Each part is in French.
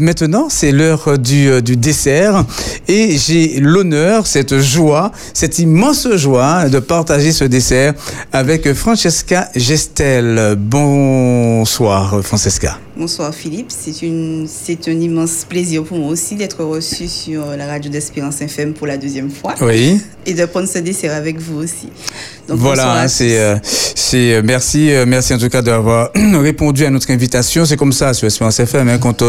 Maintenant, c'est l'heure du, euh, du, dessert et j'ai l'honneur, cette joie, cette immense joie de partager ce dessert avec Francesca Gestel. Bonsoir Francesca. Bonsoir Philippe, c'est une c'est un immense plaisir pour moi aussi d'être reçu sur la radio d'Espérance FM pour la deuxième fois. Oui. Et de prendre ce dessert avec vous aussi. Donc, voilà, c'est euh, c'est euh, merci merci en tout cas d'avoir répondu à notre invitation. C'est comme ça sur Espérance FM hein, quand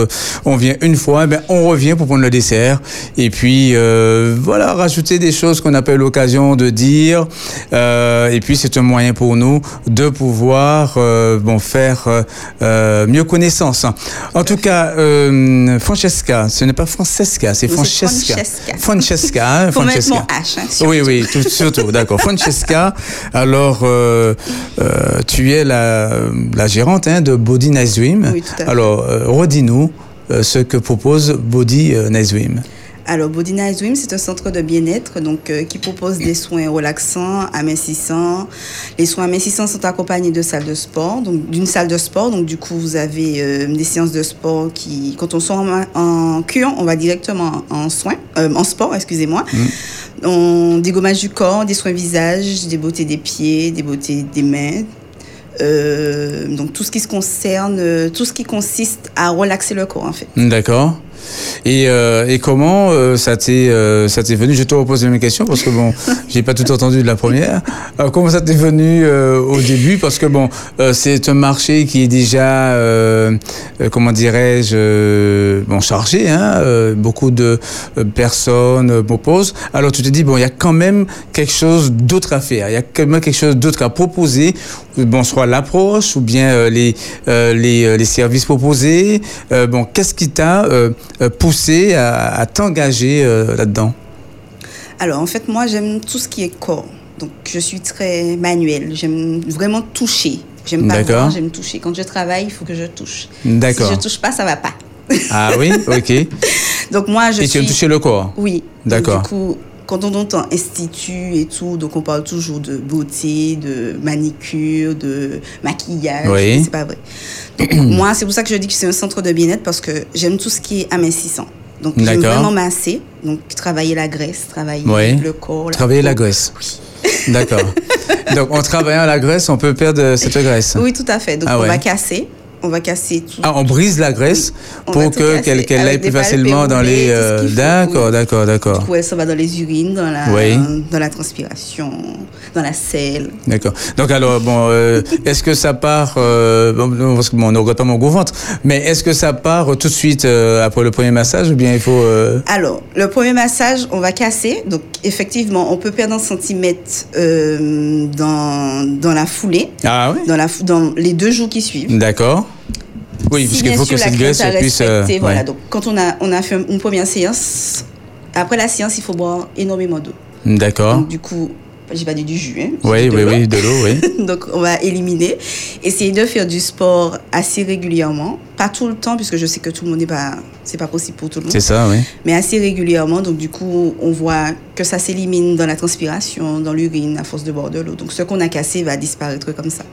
on vient une fois, ben, on revient pour prendre le dessert. Et puis, euh, voilà, rajouter des choses qu'on n'a pas eu l'occasion de dire. Euh, et puis, c'est un moyen pour nous de pouvoir euh, bon, faire euh, mieux connaissance. En tout cas, euh, Francesca, ce n'est pas Francesca, c'est Francesca. Francesca. Francesca. Hein, Francesca. H, hein, surtout. Oui, oui, tout, surtout, d'accord. Francesca, alors euh, euh, tu es la, la gérante hein, de Body Nice Dream. Oui, tout à fait. Alors, redis-nous ce que propose Body Nice Dream. Alors, Body Nice Dream, c'est un centre de bien-être donc euh, qui propose des soins relaxants, amincissants. Les soins amincissants sont accompagnés de salles de sport, donc d'une salle de sport. Donc, du coup, vous avez euh, des séances de sport qui, quand on sort en, en cure, on va directement en soins, euh, en sport, excusez-moi. On dégommage du corps, des soins visage, des beautés des pieds, des beautés des mains. Euh, donc tout ce qui se concerne, tout ce qui consiste à relaxer le corps en fait. D'accord. Et, euh, et comment euh, ça t'est euh, ça t'est venu? Je te reposer mes questions parce que bon, j'ai pas tout entendu de la première. Comment ça t'est venu euh, au début? Parce que bon, euh, c'est un marché qui est déjà euh, euh, comment dirais-je euh, bon chargé. Hein, euh, beaucoup de personnes proposent. Alors tu te dis bon, il y a quand même quelque chose d'autre à faire. Il y a quand même quelque chose d'autre à proposer. Bon, soit l'approche ou bien les euh, les les services proposés. Euh, bon, qu'est-ce qui t'a poussé à, à t'engager euh, là-dedans Alors en fait moi j'aime tout ce qui est corps. Donc je suis très manuelle. J'aime vraiment toucher. J'aime pas D'accord. voir, j'aime toucher. Quand je travaille, il faut que je touche. D'accord. Si je touche pas, ça va pas. Ah oui, ok. Et Donc moi je tu suis. aimes toucher le corps Oui. D'accord. Du coup, quand on entend institut et tout, donc on parle toujours de beauté, de manicure, de maquillage. Oui. C'est pas vrai. Donc, moi, c'est pour ça que je dis que c'est un centre de bien-être parce que j'aime tout ce qui est amincissant. Donc j'aime vraiment masser, donc travailler la graisse, travailler Oui. le corps. Travailler la graisse. D'accord. Donc en travaillant la graisse, on peut perdre cette graisse. Oui, tout à fait. Donc Ah on ouais. va casser, on va casser tout. Ah, on brise la graisse pour que qu'elle aille plus facilement dans les. euh, D'accord, oui. d'accord, d'accord, elle s'en va dans les urines, dans la, Oui. dans la transpiration, dans la selle. d'accord. Donc alors bon, euh, est-ce que ça part euh, bon, parce que bon, on ne regarde pas mon gros ventre, mais est-ce que ça part tout de suite euh, après le premier massage ou bien il faut Alors, le premier massage, on va casser. Donc, effectivement, on peut perdre un centimètre dans, dans la foulée, Ah oui. dans, la, dans les deux jours qui suivent. D'accord. Oui, si puisqu'il faut sûr que la cette graisse puisse. euh, voilà. ouais. Donc, quand on a, on a fait une première séance, après la séance, il faut boire énormément d'eau. D'accord. Donc, du coup, j'ai pas dit du jus, hein, Oui, oui, oui, de l'eau, oui. Donc, on va éliminer. Essayer de faire du sport assez régulièrement. Pas tout le temps, puisque je sais que tout le monde n'est pas, c'est pas possible pour tout le monde. C'est ça, oui. Mais assez régulièrement. Donc, du coup, on voit que ça s'élimine dans la transpiration, dans l'urine, à force de boire de l'eau. Donc, ce qu'on a cassé va disparaître comme ça.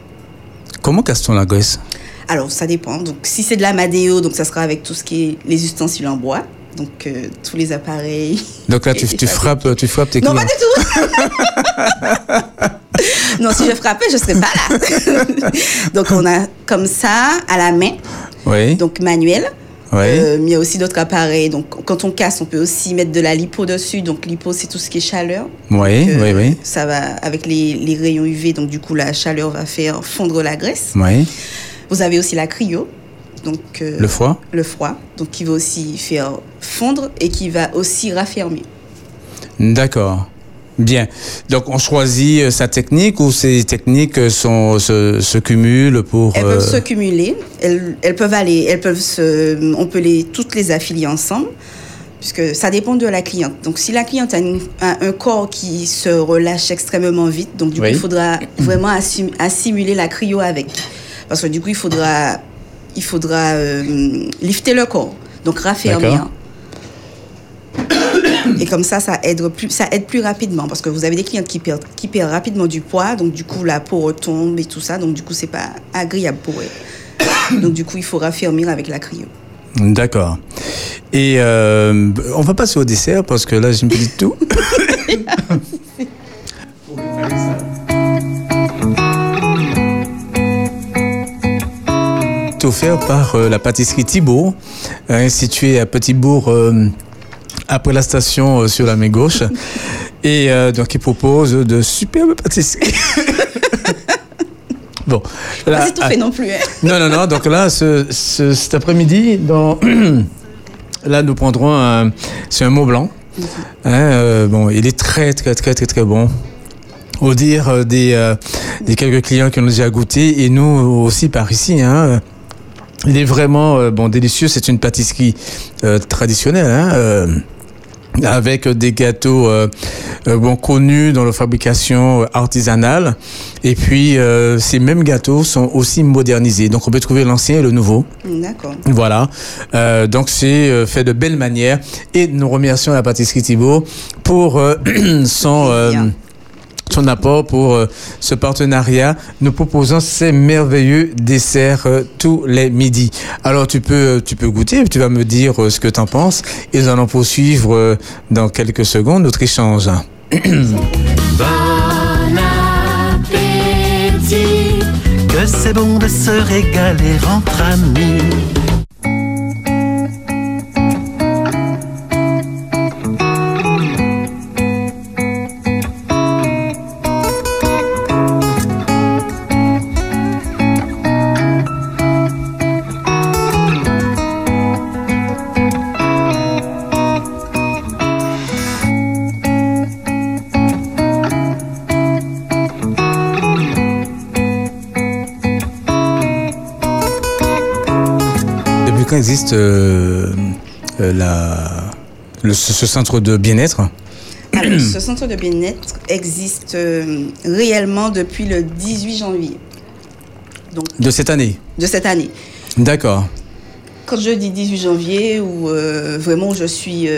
Comment casse-t-on la graisse Alors, ça dépend. Donc, si c'est de la madéo, donc ça sera avec tout ce qui est les ustensiles en bois. Donc, euh, tous les appareils. Donc là, tu, frappes, tu frappes tes Non, clients. pas du tout. non, si je frappais, je serais pas là. donc, on a comme ça, à la main, Oui. donc manuel. oui. Euh, mais il y a aussi d'autres appareils. Donc, quand on casse, on peut aussi mettre de la lipo dessus. Donc, lipo, c'est tout ce qui est chaleur. oui, Donc, euh, oui, oui. Ça va avec les, les rayons UV. Donc, du coup, la chaleur va faire fondre la graisse. Oui. Vous avez aussi la cryo. Donc, euh, Le foie le froid. Donc, qui va aussi faire fondre et qui va aussi raffermir. D'accord. Bien. Donc, on choisit euh, sa technique ou ces techniques euh, sont, se, se cumulent pour. Elles euh, peuvent se cumuler, elles, elles peuvent aller, elles peuvent se, on peut les toutes les affilier ensemble, puisque ça dépend de la cliente. Donc si la cliente a, une- a un corps qui se relâche extrêmement vite, donc du Oui. coup il faudra vraiment assim- assimiler la cryo avec, parce que du coup il faudra, il faudra euh, lifter le corps, donc raffermir. Et comme ça, ça aide plus, ça aide plus rapidement parce que vous avez des clientes qui perdent, qui perdent rapidement du poids, donc du coup la peau retombe et tout ça, donc du coup c'est pas agréable pour elles. donc du coup il faut raffermir avec la cryo. D'accord. Et euh, on va passer au dessert parce que là, j'ai une petite tout. offert par euh, la pâtisserie Thibault, euh, située à Petit-Bourg, euh, après la station euh, sur la main gauche. Et euh, donc, il propose de superbes pâtisseries. bon. Pas là, étouffé non plus. hein. non, non, non. Donc là, ce, ce- cet après-midi, dans... là, nous prendrons un... C'est un mot blanc. Hein, euh, bon, il est très, très, très, très, très bon. Au dire des, des quelques clients qui ont déjà goûté, et nous aussi par ici, hein, il est vraiment euh, bon délicieux. C'est une pâtisserie euh, traditionnelle, hein, euh, avec des gâteaux euh, euh, bon connus dans la fabrication artisanale. Et puis euh, ces mêmes gâteaux sont aussi modernisés. Donc on peut trouver l'ancien et le nouveau. D'accord. Voilà. Euh, donc c'est fait de belle manière. Et nous remercions la pâtisserie Thibault pour euh, son son apport pour euh, ce partenariat. Nous proposons ces merveilleux desserts euh, tous les midis. Alors tu peux euh, tu peux goûter, tu vas me dire ce que tu en penses et nous allons poursuivre dans quelques secondes notre échange. Quand existe euh, euh, la le- ce, ce centre de bien-être Alors, ce centre de bien-être existe euh, réellement depuis le 18 janvier donc, de cette année de cette année. D'accord. Quand je dis 18 janvier, où euh, vraiment je suis,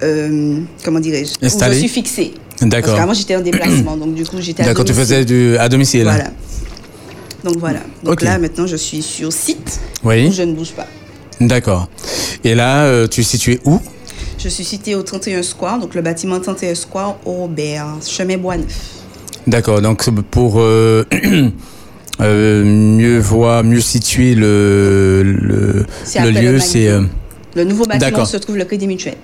comment dirais-je, où je suis fixée. Parce D'accord. qu'avant j'étais en déplacement, donc du coup j'étais à D'accord, tu faisais du à domicile. Voilà. Donc voilà. Donc là maintenant je suis sur site où Oui. je ne bouge pas. D'accord. Et là, euh, tu es situé où? Je suis citée au 31 Square, donc le bâtiment 31 Square au Robert, chemin Boisneuf. D'accord. Donc pour euh, euh, mieux voir, mieux situer le le, lieu, c'est Le nouveau bâtiment D'accord. se trouve le Crédit Mutuel.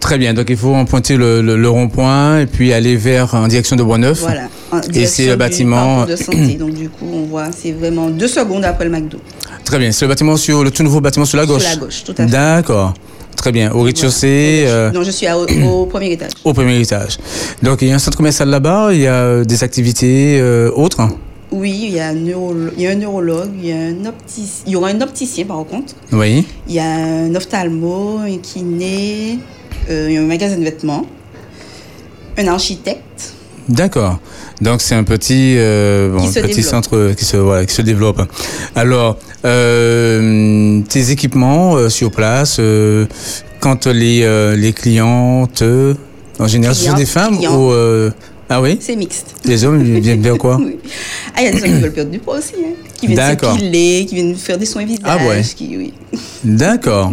très bien. Donc il faut emprunter le, le, le rond-point et puis aller vers en direction de Boisneuf. Voilà. En c'est direction le bâtiment- de santé. Donc du coup on voit, c'est vraiment deux secondes après le McDo. Très bien. C'est le bâtiment sur le tout nouveau bâtiment sur la gauche. Sur la gauche, tout à fait. D'accord. Très bien. Au rez-de-chaussée. euh, Non, je suis à- au, au premier étage. au premier étage. Donc il y a un centre commercial là-bas, il y a euh, des activités euh, autres? Oui, il y, a un neurolo- il y a un neurologue, il y, a un opticien, il y aura un opticien par contre, Oui. il y a un ophtalmo, un kiné, euh, il y a un magasin de vêtements, un architecte. D'accord. Donc c'est un petit, euh, bon, petit développe. centre qui se, voilà, qui se développe. Alors, euh, tes équipements euh, sur place, euh, quand les, euh, les clientes, euh, en général, ce sont des femmes clients. ou... euh, ah oui? C'est mixte. Les hommes ils viennent faire quoi? Oui. Ah, il y a des hommes qui veulent perdre du poids aussi, hein, qui viennent s'épiler, qui viennent faire des soins visage. Ah ouais. qui, oui. D'accord.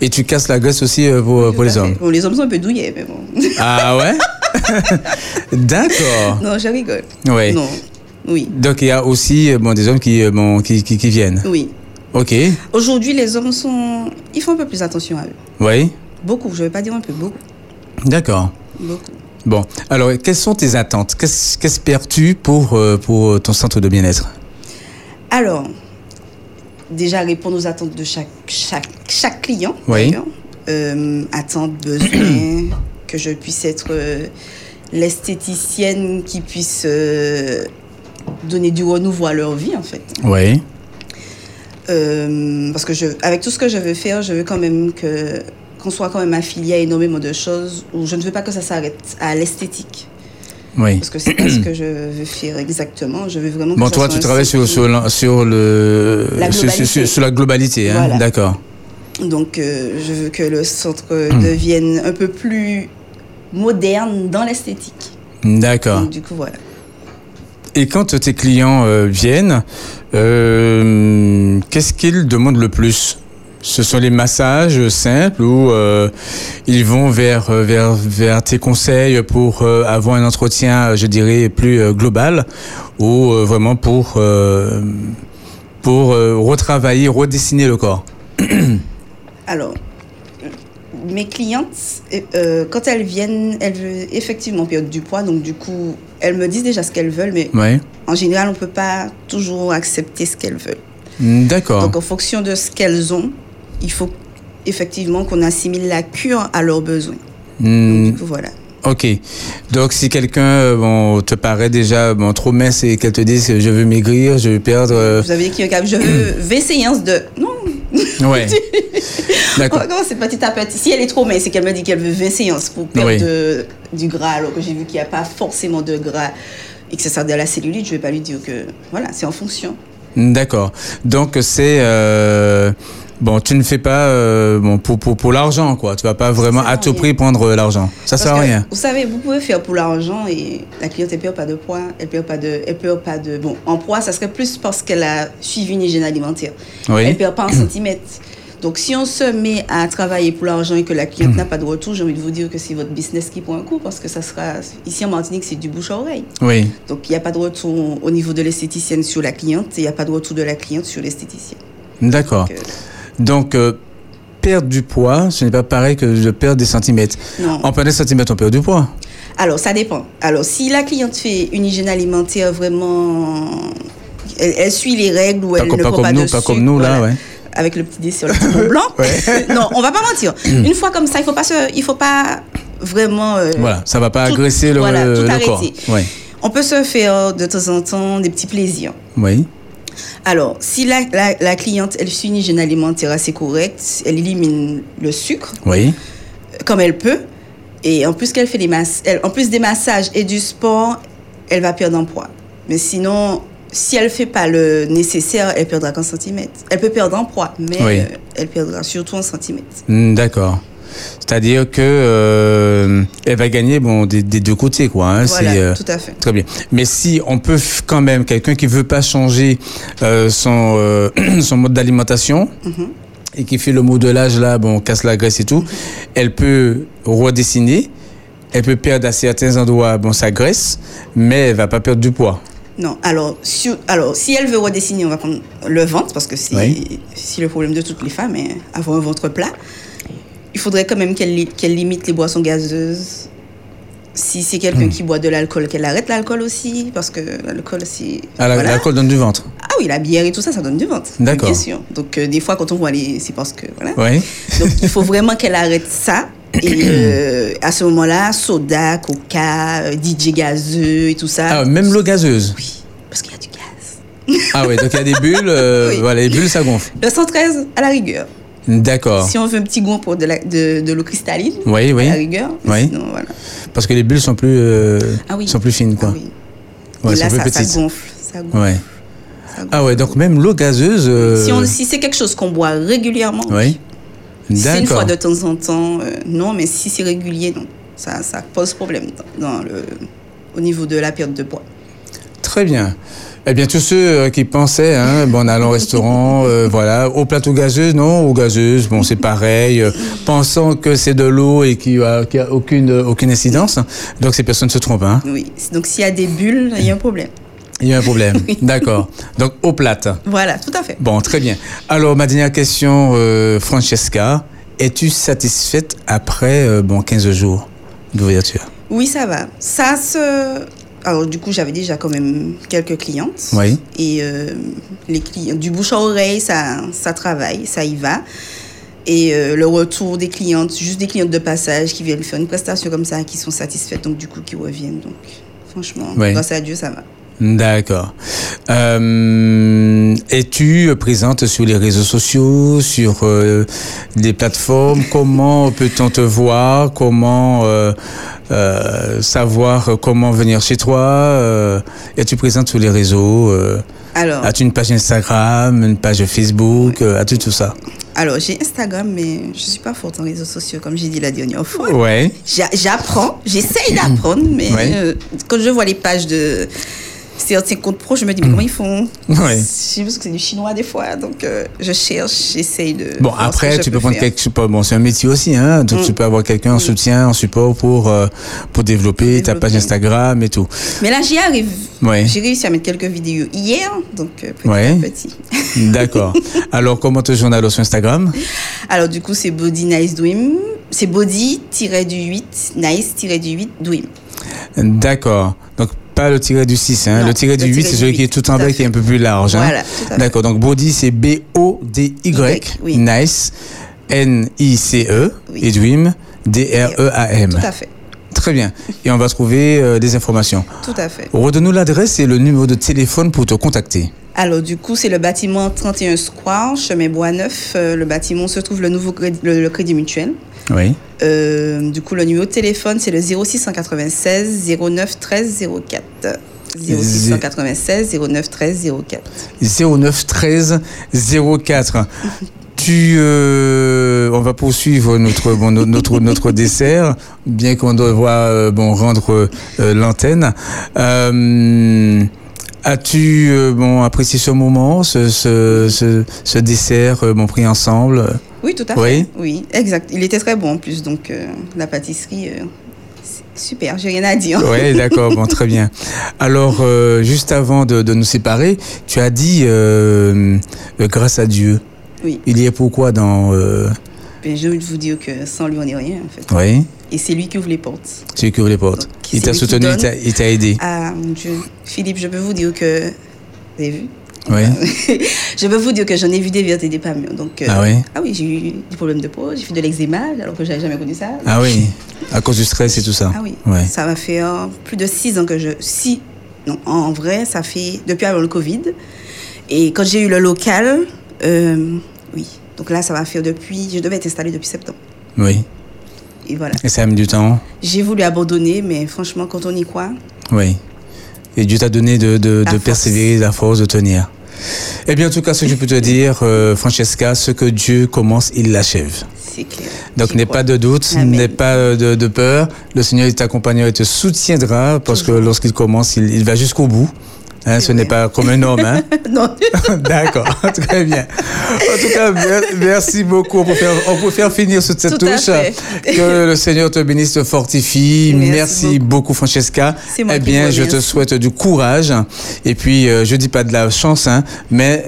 Et tu casses la graisse aussi euh, pour, pour les hommes? Bon, les hommes sont un peu douillets, mais bon. Ah ouais? D'accord. non, je rigole. Ouais. Non, oui, Donc il y a aussi euh, bon, des hommes qui, euh, bon, qui, qui, qui viennent. oui. Ok. Aujourd'hui, les hommes sont... Ils font un peu plus attention à eux. Oui. Beaucoup, je ne vais pas dire un peu, beaucoup. D'accord. Beaucoup. Bon, alors quelles sont tes attentes? Qu'espères-tu pour, euh, pour ton centre de bien-être? Alors, déjà répondre aux attentes de chaque, chaque, chaque client. Oui. Euh, attentes, besoins, que je puisse être euh, l'esthéticienne qui puisse euh, donner du renouveau à leur vie, en fait. Oui. Euh, parce que je, avec tout ce que je veux faire, je veux quand même que qu'on soit quand même affilié à énormément de choses où je ne veux pas que ça s'arrête à l'esthétique. Oui. Parce que c'est pas ce que je veux faire exactement. Je veux vraiment que Bon, ça toi, soit tu travailles sur, sur, la- sur le, La sur, sur- sur- sur la globalité. Hein? Voilà. D'accord. Donc, euh, je veux que le centre Hmm. devienne un peu plus moderne dans l'esthétique. D'accord. Du coup, voilà. Et quand tes clients euh, viennent, euh, qu'est-ce qu'ils demandent le plus? Ce sont les massages simples où euh, ils vont vers, euh, vers, vers tes conseils pour euh, avoir un entretien, je dirais, plus euh, global ou vraiment pour, pour retravailler, redessiner le corps? Alors, mes clientes, euh, quand elles viennent, elles veulent effectivement perdre du poids. Donc, du coup, elles me disent déjà ce qu'elles veulent, mais en général, on ne peut pas toujours accepter ce qu'elles veulent. D'accord. Donc, en fonction de ce qu'elles ont, il faut effectivement qu'on assimile la cure à leurs besoins. Hmm, Du coup, voilà. Ok. Donc si quelqu'un euh, bon, te paraît déjà bon, trop mince et qu'elle te dise je veux maigrir, je veux perdre... euh, Vous avez qui Je veux 20 séances de. Non, Ouais. on D'accord. va commencer petit à petit. Si elle est trop mince, c'est qu'elle me dit qu'elle veut 20 séances pour perdre Oui. de- du gras, alors que j'ai vu qu'il n'y a pas forcément de gras et que ça sert de la cellulite, je ne vais pas lui dire que. Voilà, c'est en fonction. D'accord. Donc c'est... euh, Bon, tu ne fais pas euh, bon, pour, pour, pour l'argent, quoi. Tu vas pas vraiment à tout rien. prix prendre euh, l'argent. Ça Parce sert à rien. Vous savez, vous pouvez faire pour l'argent et la cliente, elle perd pas de poids, elle perd pas de, elle perd pas de, bon, en poids, ça serait plus parce qu'elle a suivi une hygiène alimentaire. Oui. Elle perd pas un centimètre. Donc, si on se met à travailler pour l'argent et que la cliente n'a pas de retour, j'ai envie de vous dire que c'est votre business qui prend un coup parce que ça sera, ici en Martinique, c'est du bouche à oreille. Oui. Donc, il n'y a pas de retour au niveau de l'esthéticienne sur la cliente et il n'y a pas de retour de la cliente sur l'esthéticienne. D'accord. Donc, euh, Donc, euh, perdre du poids, ce n'est pas pareil que de perdre des centimètres. non. En perdant des centimètres, on perd du poids. Alors, ça dépend. Alors, si la cliente fait une hygiène alimentaire vraiment. Elle, elle suit les règles ou Pas elle comme, ne pas prend comme pas nous, de pas sucre, comme nous, là, voilà, ouais. Avec le petit dé sur le petit mont blanc. non, on va pas mentir. Une fois comme ça, il faut pas se, il faut pas vraiment. euh, Voilà, ça va pas tout- agresser le, voilà, tout le corps. On peut se faire de temps en temps des petits plaisirs. Oui. Alors, si la, la, la cliente, elle suit une hygiène alimentaire assez correcte, elle élimine le sucre, Oui. comme elle peut. Et en plus qu'elle fait des masses, en plus des massages et du sport, elle va perdre en poids. Mais sinon, si elle fait pas le nécessaire, elle perdra qu'un centimètre. Elle peut perdre en poids, mais Oui. euh, elle perdra surtout en centimètres. Hmm, D'accord. C'est-à-dire que euh, elle va gagner bon des, des deux côtés quoi. hein, Voilà, euh, tout à fait. Très bien. Mais si on peut quand même quelqu'un qui veut pas changer euh, son son mode d'alimentation Mhm. et qui fait le modelage là, bon casse la graisse et tout, elle peut redessiner. Elle peut perdre à certains endroits bon sa graisse, mais elle va pas perdre du poids. Non, alors, sur- alors, si elle veut redessiner, on va prendre le ventre, parce que c'est Oui. le problème de toutes les femmes, hein, avoir un ventre plat. Il faudrait quand même qu'elle li- qu'elle limite les boissons gazeuses. Si c'est quelqu'un Hmm. qui boit de l'alcool, qu'elle arrête l'alcool aussi, parce que l'alcool, c'est... Ah, voilà. L'alcool donne du ventre. Ah oui, la bière et tout ça, ça donne du ventre. D'accord. Bien sûr. Donc, euh, des fois, quand on voit les... C'est parce que... Voilà. Oui. Donc, il faut vraiment qu'elle arrête ça. Et euh, à ce moment-là, soda, coca, euh, DJ gazeux et tout ça. Ah, même l'eau gazeuse. Oui, parce qu'il y a du gaz. Ah oui, donc il y a des bulles. euh, Oui. Voilà, les bulles ça gonfle. Le 113, à la rigueur. D'accord. Si on veut un petit goût pour de, la- de, de l'eau cristalline, Oui, à la oui. rigueur. Oui. Sinon, voilà. Parce que les bulles sont plus, euh, Ah oui. sont plus fines, quoi. Ah oui. Ouais, et là, plus ça, ça gonfle. Ça gonfle, Ouais. ça gonfle. Ah ouais, donc même l'eau gazeuse. Si, si c'est quelque chose qu'on boit régulièrement, Oui. C'est une fois de temps en temps, euh, non, mais si c'est régulier, non. Ça, ça pose problème dans, dans le, au niveau de la perte de poids. Très bien. Eh bien, tous ceux euh, qui pensaient, hein, bon, en allant au restaurant, euh, voilà, au plateau gazeuse, non, aux gazeuses, bon, c'est pareil, euh, pensant que c'est de l'eau et qu'il n'y a, qu'il y a aucune, aucune incidence. Donc, ces personnes se trompent, hein. Oui. Donc s'il y a des bulles, il y a un problème. Il y a un problème. Oui. D'accord. Donc, eau plate. Voilà, tout à fait. Bon, très bien. Alors, ma dernière question, euh, Francesca. Es-tu satisfaite après, euh, bon, 15 jours d'ouverture? Oui, ça va. Ça se. Alors, du coup, j'avais déjà quand même quelques clientes. Oui. Et euh, les clients, du bouche à oreille, ça, ça travaille, ça y va. Et euh, le retour des clientes, juste des clientes de passage qui viennent faire une prestation comme ça, qui sont satisfaites, donc du coup, qui reviennent. Donc, franchement, Oui. grâce à Dieu, ça va. D'accord. Euh, Es-tu présente sur les réseaux sociaux, sur euh, des plateformes? Comment peut-on te voir? Comment euh, euh, savoir comment venir chez toi? Euh, Es-tu présente sur les réseaux euh, Alors, As-tu une page Instagram, une page Facebook euh, As-tu tout ça? Alors j'ai Instagram, mais je suis pas forte en réseaux sociaux, comme j'ai dit la dernière fois. Ouais. J'a- J'apprends, j'essaye d'apprendre, mais Ouais. euh, quand je vois les pages de certains comptes pro, je me dis, mais comment ils font? Ouais. Je sais parce que c'est du chinois des fois, donc euh, je cherche, j'essaye de. Bon, après, tu peux prendre quelque chose. Bon, c'est un métier aussi, hein. Donc, Mm. tu peux avoir quelqu'un en soutien, en support pour, euh, pour développer ta page Instagram et tout. Mais là, j'y arrive. Ouais. J'ai réussi à mettre quelques vidéos hier, donc euh, petit Ouais. petit. D'accord. Alors, comment te journal sur Instagram? Alors, du coup, c'est Body Nice Dream. C'est body-du-8, nice-du-8, Dream. D'accord. Donc, pas le tiré du 6, hein. Non, le tiré du 8, tiré c'est celui qui est 8, tout en bas, qui est un peu plus large, hein. Voilà. D'accord. Donc, body, c'est B-O-D-Y. oui. Nice. N-I-C-E. Oui. Et Dream, D-R-E-A-M. Tout à fait. Très bien. Et on va trouver euh, des informations. Tout à fait. Redonne-nous l'adresse et le numéro de téléphone pour te contacter. Alors, du coup, c'est le bâtiment 31 Square, chemin Bois-Neuf. Euh, le bâtiment se trouve le nouveau crédit, le, le crédit mutuel. Oui. Euh, du coup, le numéro de téléphone, c'est le 0696 09 13 04. 0696 09 13 04. 09 13 04. Tu, euh, on va poursuivre notre bon, no- notre notre dessert, bien qu'on doit euh, bon rendre euh, l'antenne. As-tu bon apprécié ce moment, ce ce, ce, ce dessert bon pris ensemble? Oui, tout à fait. Oui, exact. Il était très bon en plus, donc la pâtisserie, super, j'ai rien à dire. Oui, d'accord, bon, très bien. Alors, euh, juste avant de, de nous séparer, tu as dit euh, euh, grâce à Dieu. Oui. Il y a pourquoi dans euh, Ben, J'ai envie de vous dire que sans lui, on n'est rien, en fait. oui, Et c'est lui qui ouvre les portes. tu qui ouvre les portes. Donc, Il c'est t'a lui soutenu, il t'a- il t'a aidé. Ah, mon Dieu. Philippe, je peux vous dire que... Vous avez vu? Oui. je peux vous dire que j'en ai vu des vertes et des pas mûres. Donc, euh, Ah oui? Ah oui, j'ai eu des problèmes de peau, j'ai fait de l'eczéma alors que j'avais jamais connu ça. Ah oui, à cause du stress et tout ça. Ah oui, Ouais. ça va faire plus de six ans que je... Si, non, en vrai, ça fait depuis avant le Covid. Et quand j'ai eu le local, euh, oui. Donc là, ça va faire depuis... Je devais être installée depuis septembre. Oui. Et voilà. Et ça a mis du temps. J'ai voulu abandonner, mais franchement, quand on y croit, Oui. Et Dieu t'a donné de, de, de persévérer, la force de tenir. Eh bien, en tout cas, ce que je peux te dire, euh, Francesca, ce que Dieu commence, il l'achève. c'est clair. Donc n'aie pas de doute, n'aie pas de, de peur. Le Seigneur il t'accompagnera et te soutiendra parce que lorsqu'il commence, il, il va jusqu'au bout. Hein, ce n'est pas comme un homme. Hein? non, D'accord, très bien. En tout cas, mer- merci beaucoup. On peut faire, on peut faire finir sur cette Tout touche. Que le Seigneur te bénisse, te fortifie. Merci, Merci beaucoup. Francesca. C'est moi eh bien, je te souhaite du courage. Et puis, euh, je dis pas de la chance, hein, mais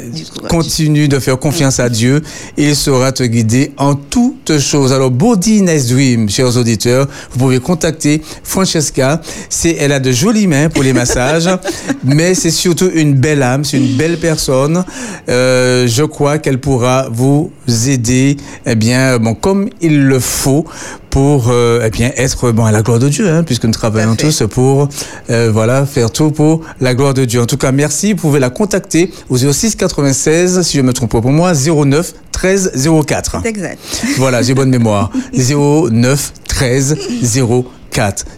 continue de faire confiance à Dieu. Il saura te guider en toutes choses. Alors, Body Nice Dream, chers auditeurs, vous pouvez contacter Francesca. C'est, elle a de jolies mains pour les massages, mais c'est surtout une belle âme, c'est une belle personne. Euh, je crois qu'elle pourra vous aider, eh bien, bon, comme il le faut pour, euh, eh bien, être, bon, à la gloire de Dieu, hein, puisque nous travaillons tous pour, euh, voilà, faire tout pour la gloire de Dieu. En tout cas, merci. Vous pouvez la contacter au 06 96, si je me trompe pas pour moi, 09 13 04. c'est exact. Voilà, j'ai bonne mémoire. 09 13 04.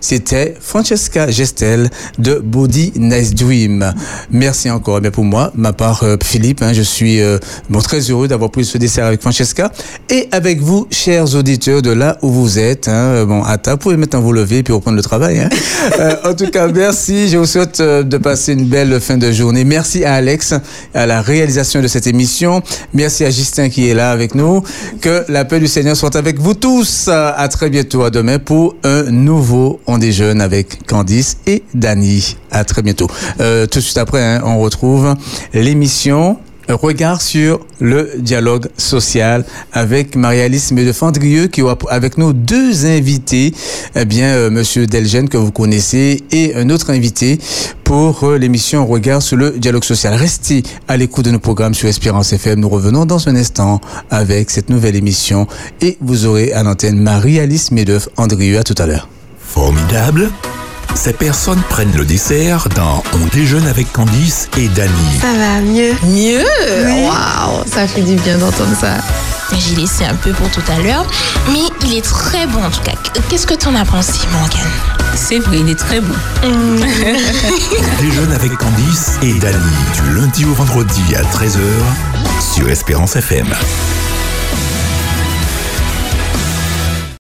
C'était Francesca Gestel de Body Nice Dream. Merci encore. Eh bien pour moi, ma part euh, Philippe, hein, je suis euh, bon, très heureux d'avoir pris ce dessert avec Francesca et avec vous, chers auditeurs de là où vous êtes. Hein, bon, à table, vous pouvez maintenant vous lever et puis reprendre le travail. Hein. Euh, en tout cas, merci. Je vous souhaite euh, de passer une belle fin de journée. Merci à Alex à la réalisation de cette émission. Merci à Justin qui est là avec nous. Que la paix du Seigneur soit avec vous tous. À très bientôt, à demain pour un nouveau On déjeune avec Candice et Dani. À très bientôt. Euh, tout de suite après, hein, on retrouve l'émission Regard sur le dialogue social avec Marie-Alice Medefandrieux qui aura avec nous deux invités, eh bien euh, Monsieur Delgène que vous connaissez et un autre invité pour euh, l'émission Regard sur le dialogue social. Restez à l'écoute de nos programmes sur Espérance FM. Nous revenons dans un instant avec cette nouvelle émission et vous aurez à l'antenne Marie-Alice Medef-Andrieux. À tout à l'heure. Formidable. Ces personnes prennent le dessert dans On déjeune avec Candice et Dany. Ça va mieux? Mieux? Waouh, ça fait du bien d'entendre ça. J'ai laissé un peu pour tout à l'heure, mais il est très bon en tout cas. Qu'est-ce que t'en as pensé, Morgane? C'est vrai, il est très bon. On déjeune avec Candice et Dany du lundi au vendredi à 13h sur Espérance FM.